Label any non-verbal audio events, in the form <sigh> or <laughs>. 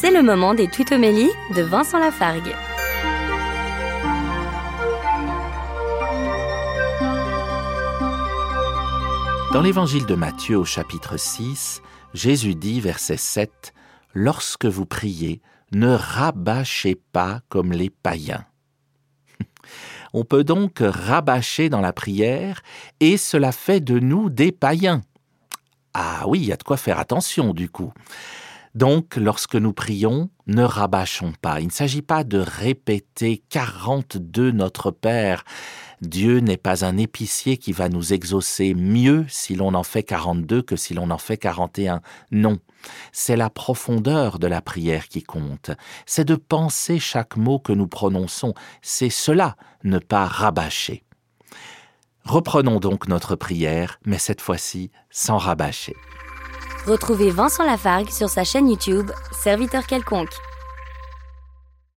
C'est le moment des tutomélies de Vincent Lafargue. Dans l'évangile de Matthieu au chapitre 6, Jésus dit, verset 7, Lorsque vous priez, ne rabâchez pas comme les païens. <laughs> On peut donc rabâcher dans la prière et cela fait de nous des païens. Ah oui, il y a de quoi faire attention du coup. Donc, lorsque nous prions, ne rabâchons pas. Il ne s'agit pas de répéter 42 Notre Père. Dieu n'est pas un épicier qui va nous exaucer mieux si l'on en fait 42 que si l'on en fait 41. Non, c'est la profondeur de la prière qui compte. C'est de penser chaque mot que nous prononçons. C'est cela, ne pas rabâcher. Reprenons donc notre prière, mais cette fois-ci sans rabâcher. Retrouvez Vincent Lafargue sur sa chaîne YouTube, Serviteur quelconque.